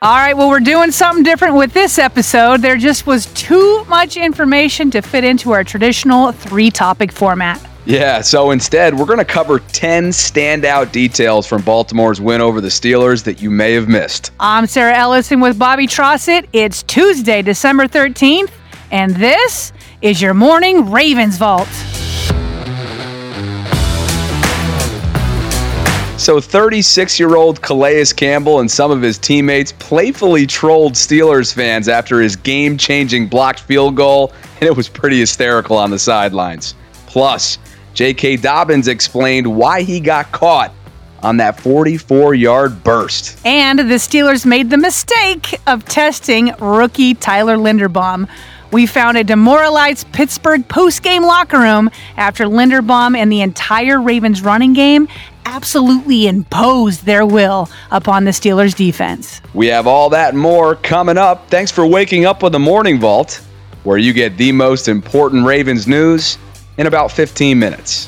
All right, well, we're doing something different with this episode. There just was too much information to fit into our traditional three topic format. Yeah, so instead, we're going to cover 10 standout details from Baltimore's win over the Steelers that you may have missed. I'm Sarah Ellison with Bobby Trossett. It's Tuesday, December 13th, and this is your morning Ravens Vault. So, 36 year old Calais Campbell and some of his teammates playfully trolled Steelers fans after his game changing blocked field goal, and it was pretty hysterical on the sidelines. Plus, J.K. Dobbins explained why he got caught on that 44 yard burst. And the Steelers made the mistake of testing rookie Tyler Linderbaum. We found a demoralized Pittsburgh post-game locker room after Linderbaum and the entire Ravens running game absolutely imposed their will upon the Steelers defense. We have all that and more coming up. Thanks for waking up with the Morning Vault, where you get the most important Ravens news in about 15 minutes.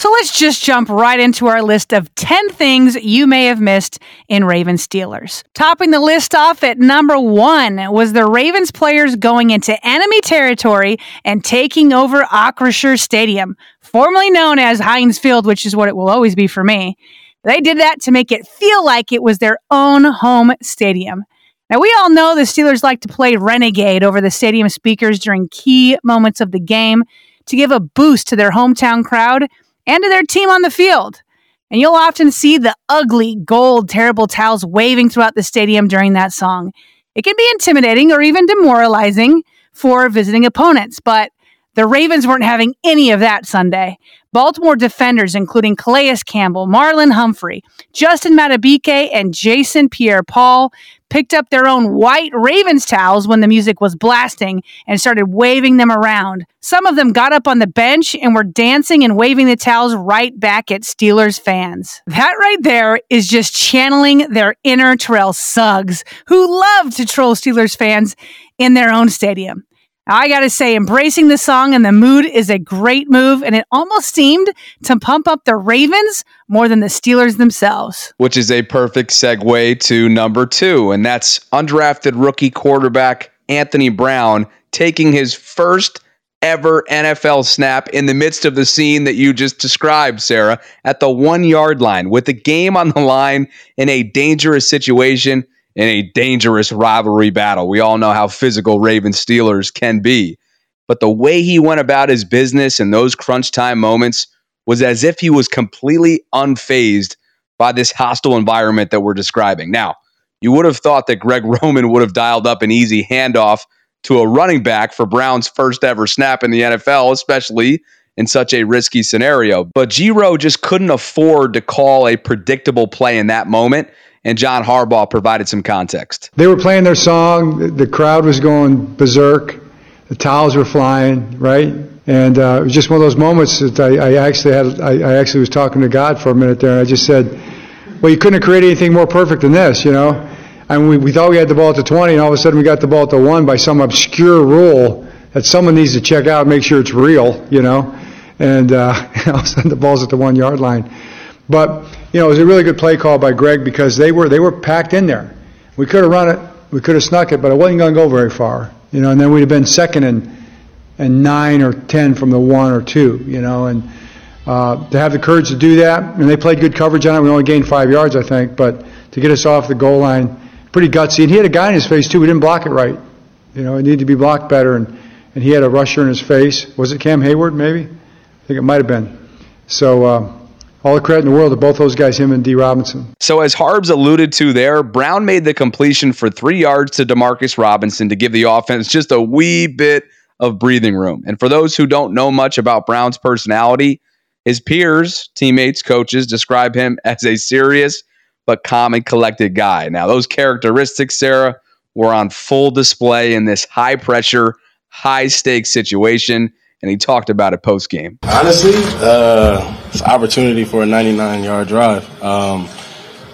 So let's just jump right into our list of 10 things you may have missed in Ravens Steelers. Topping the list off at number one was the Ravens players going into enemy territory and taking over Acrisure Stadium, formerly known as Heinz Field, which is what it will always be for me. They did that to make it feel like it was their own home stadium. Now, we all know the Steelers like to play Renegade over the stadium speakers during key moments of the game to give a boost to their hometown crowd and to their team on the field. And you'll often see the ugly gold terrible towels waving throughout the stadium during that song. It can be intimidating or even demoralizing for visiting opponents, but the Ravens weren't having any of that Sunday. Baltimore defenders, including Calais Campbell, Marlon Humphrey, Justin Madubuike, and Jason Pierre Paul, picked up their own white Ravens towels when the music was blasting and started waving them around. Some of them got up on the bench and were dancing and waving the towels right back at Steelers fans. That right there is just channeling their inner Terrell Suggs, who love to troll Steelers fans in their own stadium. I got to say, embracing the song and the mood is a great move, and it almost seemed to pump up the Ravens more than the Steelers themselves. Which is a perfect segue to number two, and that's undrafted rookie quarterback Anthony Brown taking his first ever NFL snap in the midst of the scene that you just described, Sarah, at the one yard line with the game on the line in a dangerous situation in a dangerous rivalry battle. We all know how physical Ravens Steelers can be. But the way he went about his business in those crunch time moments was as if he was completely unfazed by this hostile environment that we're describing. Now, you would have thought that Greg Roman would have dialed up an easy handoff to a running back for Brown's first ever snap in the NFL, especially in such a risky scenario. But G-Ro just couldn't afford to call a predictable play in that moment and John Harbaugh provided some context. They were playing their song, the crowd was going berserk, the towels were flying, right? And uh, it was just one of those moments that I, I actually had. I, I, actually was talking to God for a minute there, and I just said, "Well, you couldn't have created anything more perfect than this, you know." And we, we thought we had the ball at the 20, and all of a sudden we got the ball at the one by some obscure rule that someone needs to check out, and make sure it's real, you know. And uh, all of a sudden the ball's at the one yard line. But you know, it was a really good play call by Greg because they were they were packed in there. We could have run it, we could have snuck it, but it wasn't going to go very far. You know, and then we'd have been second and and nine or ten from the one or two. You know, and uh, to have the courage to do that, and they played good coverage on it. We only gained five yards, I think, but to get us off the goal line, pretty gutsy. And he had a guy in his face too. We didn't block it right. You know, it needed to be blocked better, and and he had a rusher in his face. Was it Cam Heyward? Maybe. I think it might have been. So. Uh, all the credit in the world to both those guys, him and D. Robinson. So, as Harbs alluded to there, Brown made the completion for three yards to Demarcus Robinson to give the offense just a wee bit of breathing room. And for those who don't know much about Brown's personality, his peers, teammates, coaches describe him as a serious but calm and collected guy. Now, those characteristics, Sarah, were on full display in this high pressure, high stakes situation and he talked about it post game. Honestly, uh, it's an opportunity for a 99 yard drive, um,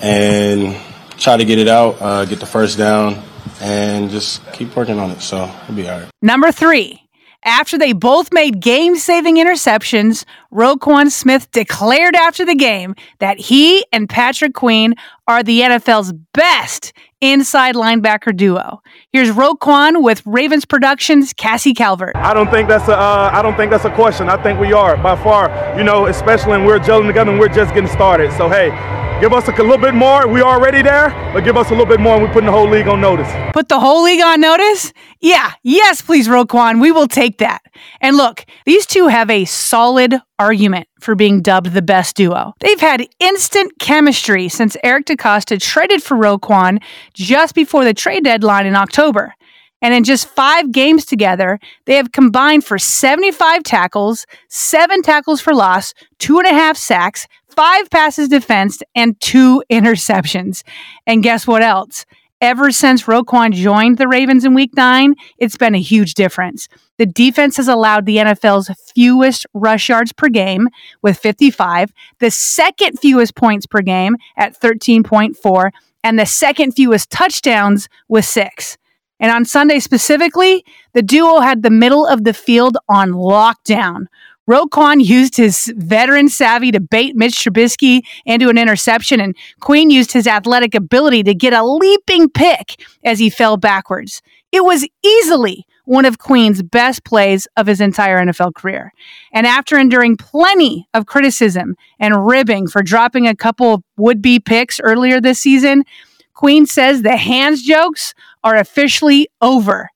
and try to get it out, uh, get the first down, and just keep working on it. So it'll be all right. Number three. After they both made game saving interceptions, Roquan Smith declared after the game that he and Patrick Queen are the NFL's best inside linebacker duo. Here's Roquan with Ravens Productions, Cassie Calvert. I don't think that's a uh, I don't think that's a question. I think we are by far. You know, especially when we're gelling together and we're just getting started. So hey, Give us a little bit more. We are already there, but give us a little bit more and we're putting the whole league on notice. Put the whole league on notice? Yeah, yes, please, Roquan. We will take that. And look, these two have a solid argument for being dubbed the best duo. They've had instant chemistry since Eric DeCosta traded for Roquan just before the trade deadline in October. And in just five games together, they have combined for 75 tackles, seven tackles for loss, two and a half sacks, five passes defensed, and two interceptions. And guess what else? Ever since Roquan joined the Ravens in week nine, it's been a huge difference. The defense has allowed the NFL's fewest rush yards per game with 55, the second fewest points per game at 13.4, and the second fewest touchdowns with six. And on Sunday specifically, the duo had the middle of the field on lockdown. Roquan used his veteran savvy to bait Mitch Trubisky into an interception, and Queen used his athletic ability to get a leaping pick as he fell backwards. It was easily one of Queen's best plays of his entire NFL career. And after enduring plenty of criticism and ribbing for dropping a couple of would be picks earlier this season, Queen says the hands jokes are officially over.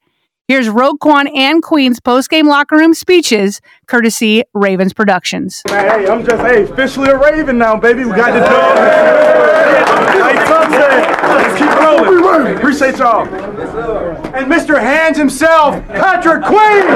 Here's Roquan and Queen's post-game locker room speeches, courtesy Ravens Productions. Hey, I'm just hey officially a Raven now, baby. We got the dog. Hey, Tom said, let's keep rolling. Appreciate y'all. And Mr. Hands himself, Patrick Queen.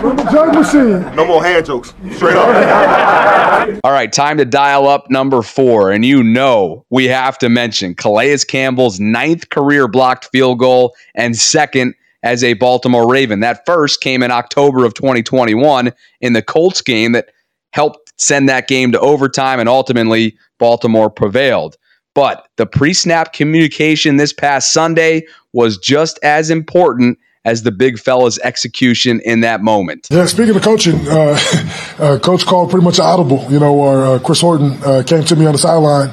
Jug machine. No more hand jokes. Straight up. All right, time to dial up number four. And you know we have to mention Calais Campbell's ninth career blocked field goal and second as a Baltimore Raven. That first came in October of 2021 in the Colts game that helped send that game to overtime, and ultimately Baltimore prevailed. But the pre snap communication this past Sunday was just as important as the big fella's execution in that moment. Yeah, speaking of coaching, uh, uh, coach called pretty much audible, you know, or uh, Chris Horton uh, came to me on the sideline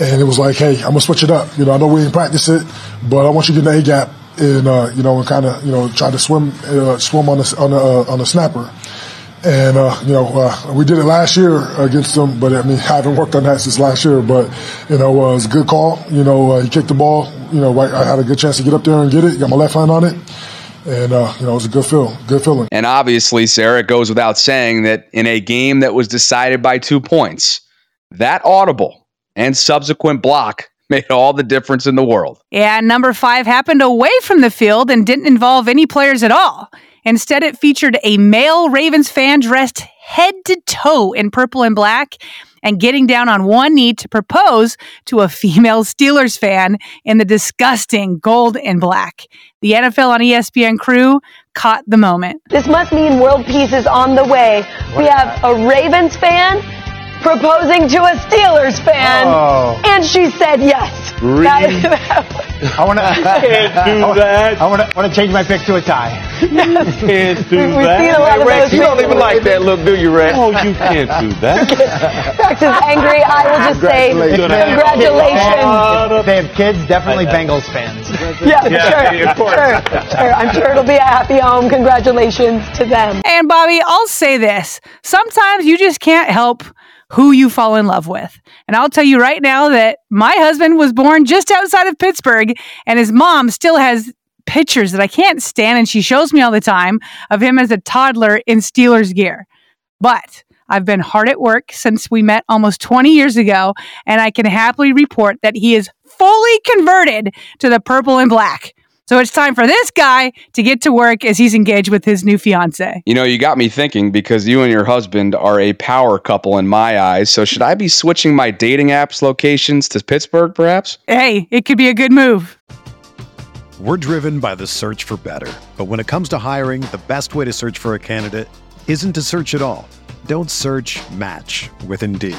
and it was like, hey, I'm to switch it up. You know, I know we didn't practice it, but I want you to get the A gap and, uh, you know, and kind of, you know, try to swim, uh, swim on the, on the, on snapper. And, you know, we did it last year against them, but I mean, I haven't worked on that since last year, but, you know, it was a good call. You know, he kicked the ball, you know, I had a good chance to get up there and get it, got my left hand on it and uh, you know it was a good feel, good feeling. And obviously, Sarah, it goes without saying that in a game that was decided by two points, that audible and subsequent block made all the difference in the world. Yeah, number five happened away from the field and didn't involve any players at all. Instead, it featured a male Ravens fan dressed head to toe in purple and black and getting down on one knee to propose to a female Steelers fan in the disgusting gold and black. The NFL on ESPN crew caught the moment. This must mean world peace is on the way. We have a Ravens fan proposing to a Steelers fan, Oh. and she said yes. Really? That- I want to. Can't do that. I want to. Want to change my pick to a tie. Can't do We've that. seen a lot of Rex, those you don't even like that look, do you, Rex? Oh, you can't do that. Rex is angry. I will just say congratulations. If they have kids, definitely Bengals fans. Yeah, Yeah, sure, of course. sure, sure. I'm sure it'll be a happy home. Congratulations to them. And Bobby, I'll say this. Sometimes you just can't help who you fall in love with. And I'll tell you right now that my husband was born just outside of Pittsburgh and his mom still has pictures that I can't stand and she shows me all the time of him as a toddler in Steelers gear. But I've been hard at work since we met almost 20 years ago and I can happily report that he is fully converted to the purple and black. So it's time for this guy to get to work as he's engaged with his new fiance. You know, you got me thinking because you and your husband are a power couple in my eyes. So should I be switching my dating apps locations to Pittsburgh, perhaps? Hey, it could be a good move. We're driven by the search for better. But when it comes to hiring, the best way to search for a candidate isn't to search at all. Don't search match with Indeed.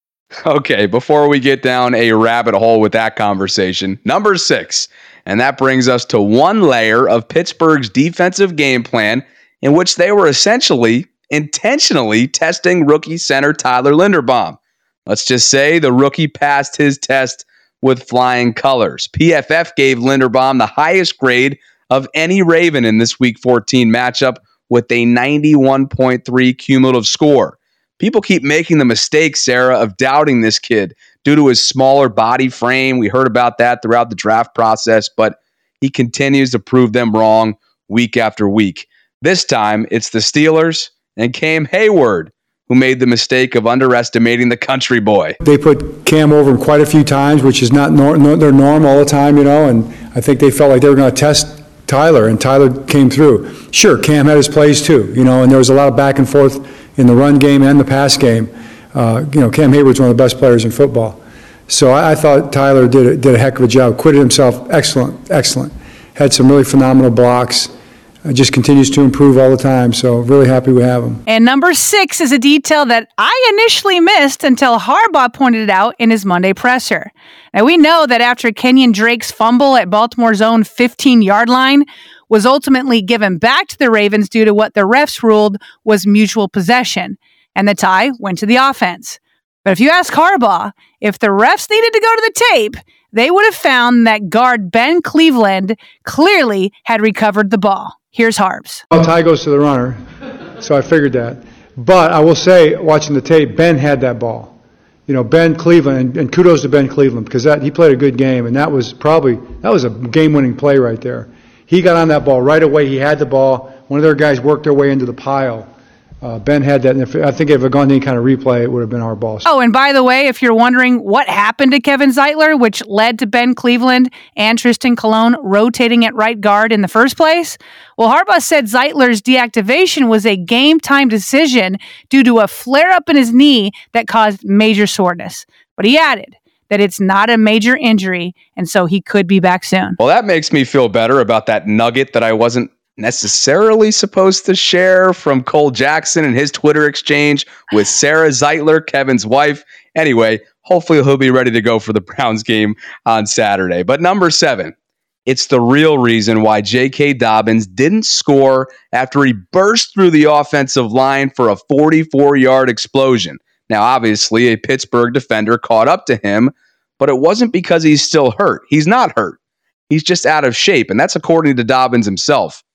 Okay, before we get down a rabbit hole with that conversation, number six, and that brings us to one layer of Pittsburgh's defensive game plan in which they were essentially intentionally testing rookie center Tyler Linderbaum. Let's just say the rookie passed his test with flying colors. PFF gave Linderbaum the highest grade of any Raven in this Week 14 matchup with a 91.3 cumulative score. People keep making the mistake, Sarah, of doubting this kid due to his smaller body frame. We heard about that throughout the draft process, but he continues to prove them wrong week after week. This time, it's the Steelers and Cam Heyward who made the mistake of underestimating the country boy. They put Cam over him quite a few times, which is not nor- no, their norm all the time, you know, and I think they felt like they were going to test Tyler, and Tyler came through. Sure, Cam had his plays too, you know, and there was a lot of back and forth in the run game and the pass game. Uh, you know, Cam Heyward's one of the best players in football. So I, I thought Tyler did a, did a heck of a job, acquitted himself excellent, excellent. Had some really phenomenal blocks. Uh, just continues to improve all the time. So really happy we have him. And number six is a detail that I initially missed until Harbaugh pointed it out in his Monday presser. Now, we know that after Kenyon Drake's fumble at Baltimore's own 15 yard line was ultimately given back to the Ravens due to what the refs ruled was mutual possession, and the tie went to the offense. But if you ask Harbaugh, if the refs needed to go to the tape, they would have found that guard Ben Cleveland clearly had recovered the ball. Here's Harbs. Well, tie goes to the runner, so I figured that. But I will say, watching the tape, Ben had that ball. You know, Ben Cleveland, and, and kudos to Ben Cleveland because that he played a good game, and that was probably that was a game-winning play right there. He got on that ball right away. He had the ball. One of their guys worked their way into the pile uh, Ben had that. And if, I think if it had gone to any kind of replay, it would have been our ball. Oh, and by the way, if you're wondering what happened to Kevin Zeitler, which led to Ben Cleveland and Trystan Colon rotating at right guard in the first place, well, Harbaugh said Zeitler's deactivation was a game time decision due to a flare up in his knee that caused major soreness. But he added, that it's not a major injury, and so he could be back soon. Well, that makes me feel better about that nugget that I wasn't necessarily supposed to share from Cole Jackson and his Twitter exchange with Sarah Zeitler, Kevin's wife. Anyway, hopefully he'll be ready to go for the Browns game on Saturday. But number seven, it's the real reason why J.K. Dobbins didn't score after he burst through the offensive line for a 44 yard explosion. Now, obviously, a Pittsburgh defender caught up to him, but it wasn't because he's still hurt. He's not hurt. He's just out of shape, and that's according to Dobbins himself,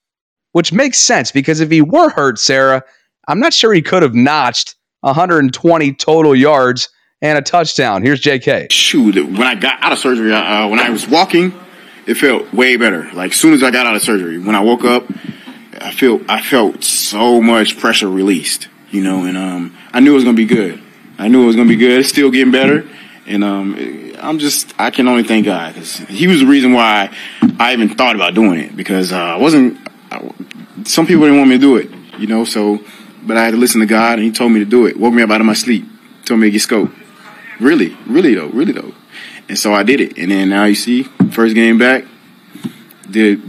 which makes sense because if he were hurt, Sarah, I'm not sure he could have notched 120 total yards and a touchdown. Here's JK. Shoot, when I got out of surgery, uh, when I was walking, it felt way better. Like as soon as I got out of surgery, when I woke up, I felt I felt so much pressure released, you know, and um, I knew it was gonna be good. I knew it was going to be good. It's still getting better. And um, I'm just, I can only thank God because He was the reason why I even thought about doing it because uh, I wasn't, I, some people didn't want me to do it, you know, so, but I had to listen to God and He told me to do it. Woke me up out of my sleep, told me to get scoped. Really, really though, really though. And so I did it. And then now you see, first game back, did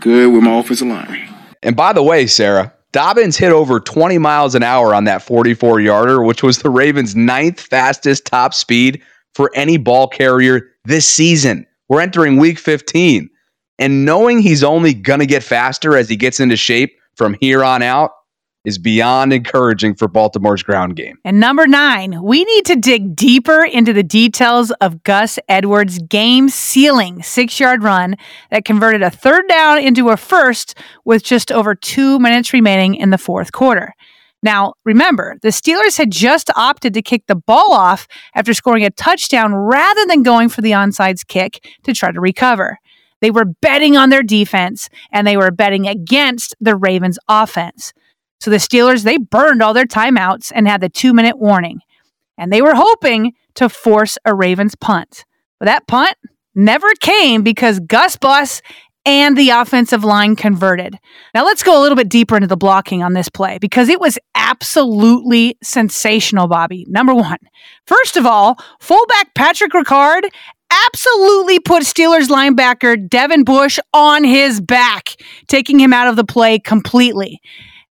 good with my offensive line. And by the way, Sarah, Dobbins hit over 20 miles an hour on that 44 yarder, which was the Ravens' ninth fastest top speed for any ball carrier this season. We're entering week 15. And knowing he's only going to get faster as he gets into shape from here on out, is beyond encouraging for Baltimore's ground game. And number nine, we need to dig deeper into the details of Gus Edwards' game sealing six yard run that converted a third down into a first with just over two minutes remaining in the fourth quarter. Now, remember, the Steelers had just opted to kick the ball off after scoring a touchdown rather than going for the onside kick to try to recover. They were betting on their defense and they were betting against the Ravens' offense. So the Steelers, they burned all their timeouts and had the two minute warning. And they were hoping to force a Ravens punt. But that punt never came because Gus Bus and the offensive line converted. Now let's go a little bit deeper into the blocking on this play because it was absolutely sensational, Bobby. Number one, first of all, fullback Patrick Ricard absolutely put Steelers linebacker Devin Bush on his back, taking him out of the play completely.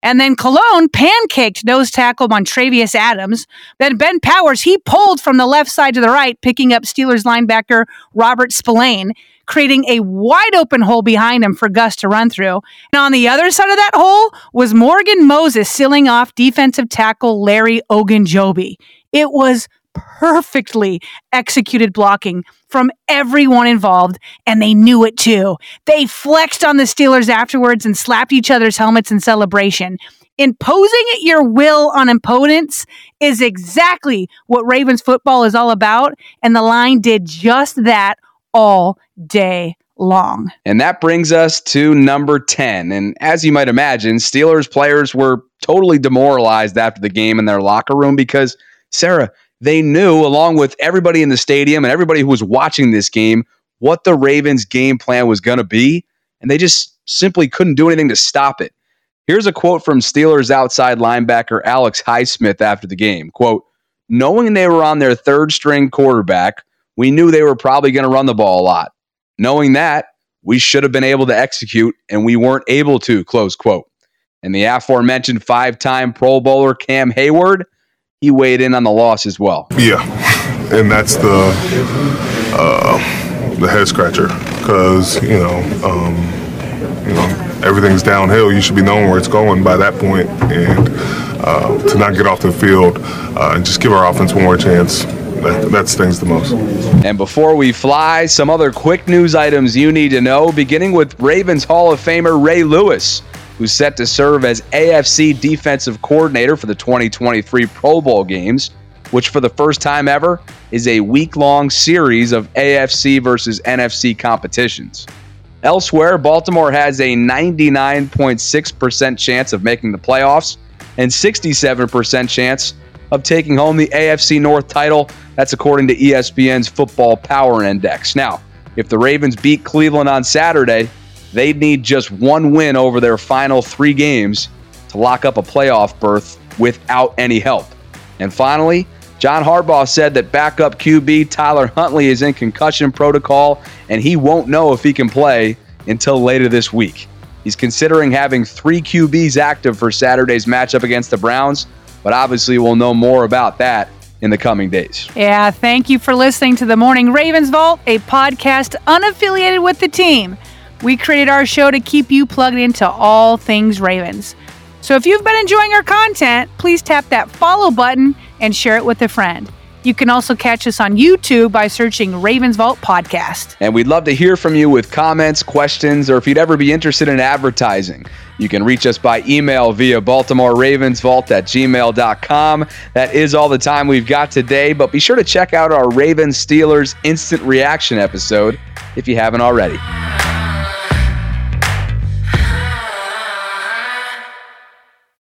And then Colon pancaked nose tackle Montravius Adams. Then Ben Powers, he pulled from the left side to the right, picking up Steelers linebacker Robert Spillane, creating a wide open hole behind him for Gus to run through. And on the other side of that hole was Morgan Moses sealing off defensive tackle Larry Ogunjobi. It was perfectly executed blocking from everyone involved, and they knew it too. They flexed on the Steelers afterwards and slapped each other's helmets in celebration. Imposing your will on opponents is exactly what Ravens football is all about, and the line did just that all day long. And that brings us to number 10. And as you might imagine, Steelers players were totally demoralized after the game in their locker room because, Sarah, they knew, along with everybody in the stadium and everybody who was watching this game, what the Ravens' game plan was going to be, and they just simply couldn't do anything to stop it. Here's a quote from Steelers outside linebacker Alex Highsmith after the game. Quote, knowing they were on their third string quarterback, we knew they were probably going to run the ball a lot. Knowing that, we should have been able to execute, and we weren't able to, close quote. And the aforementioned five time Pro Bowler Cam Heyward he weighed in on the loss as well. Yeah, and that's the uh, the head scratcher because you know um, you know everything's downhill. You should be knowing where it's going by that point, and uh, to not get off the field uh, and just give our offense one more chance. That, that stings the most. And before we fly, some other quick news items you need to know, beginning with Ravens Hall of Famer Ray Lewis who's set to serve as AFC defensive coordinator for the 2023 Pro Bowl games, which for the first time ever is a week long series of AFC versus NFC competitions. Elsewhere, Baltimore has a 99.6% chance of making the playoffs, and 67% chance of taking home the AFC North title. That's according to ESPN's Football Power Index. Now, if the Ravens beat Cleveland on Saturday, they'd need just one win over their final three games to lock up a playoff berth without any help. And finally, John Harbaugh said that backup QB Tyler Huntley is in concussion protocol and he won't know if he can play until later this week. He's considering having three QBs active for Saturday's matchup against the Browns, but obviously we'll know more about that in the coming days. Yeah, thank you for listening to the Morning Ravens Vault, a podcast unaffiliated with the team. We created our show to keep you plugged into all things Ravens. So if you've been enjoying our content, please tap that follow button and share it with a friend. You can also catch us on YouTube by searching Ravens Vault Podcast. And we'd love to hear from you with comments, questions, or if you'd ever be interested in advertising. You can reach us by email via Baltimore Ravens Vault at gmail.com. That is all the time we've got today, but be sure to check out our Ravens Steelers instant reaction episode if you haven't already.